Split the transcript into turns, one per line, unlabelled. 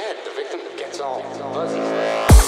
head, the victim gets all fuzzy.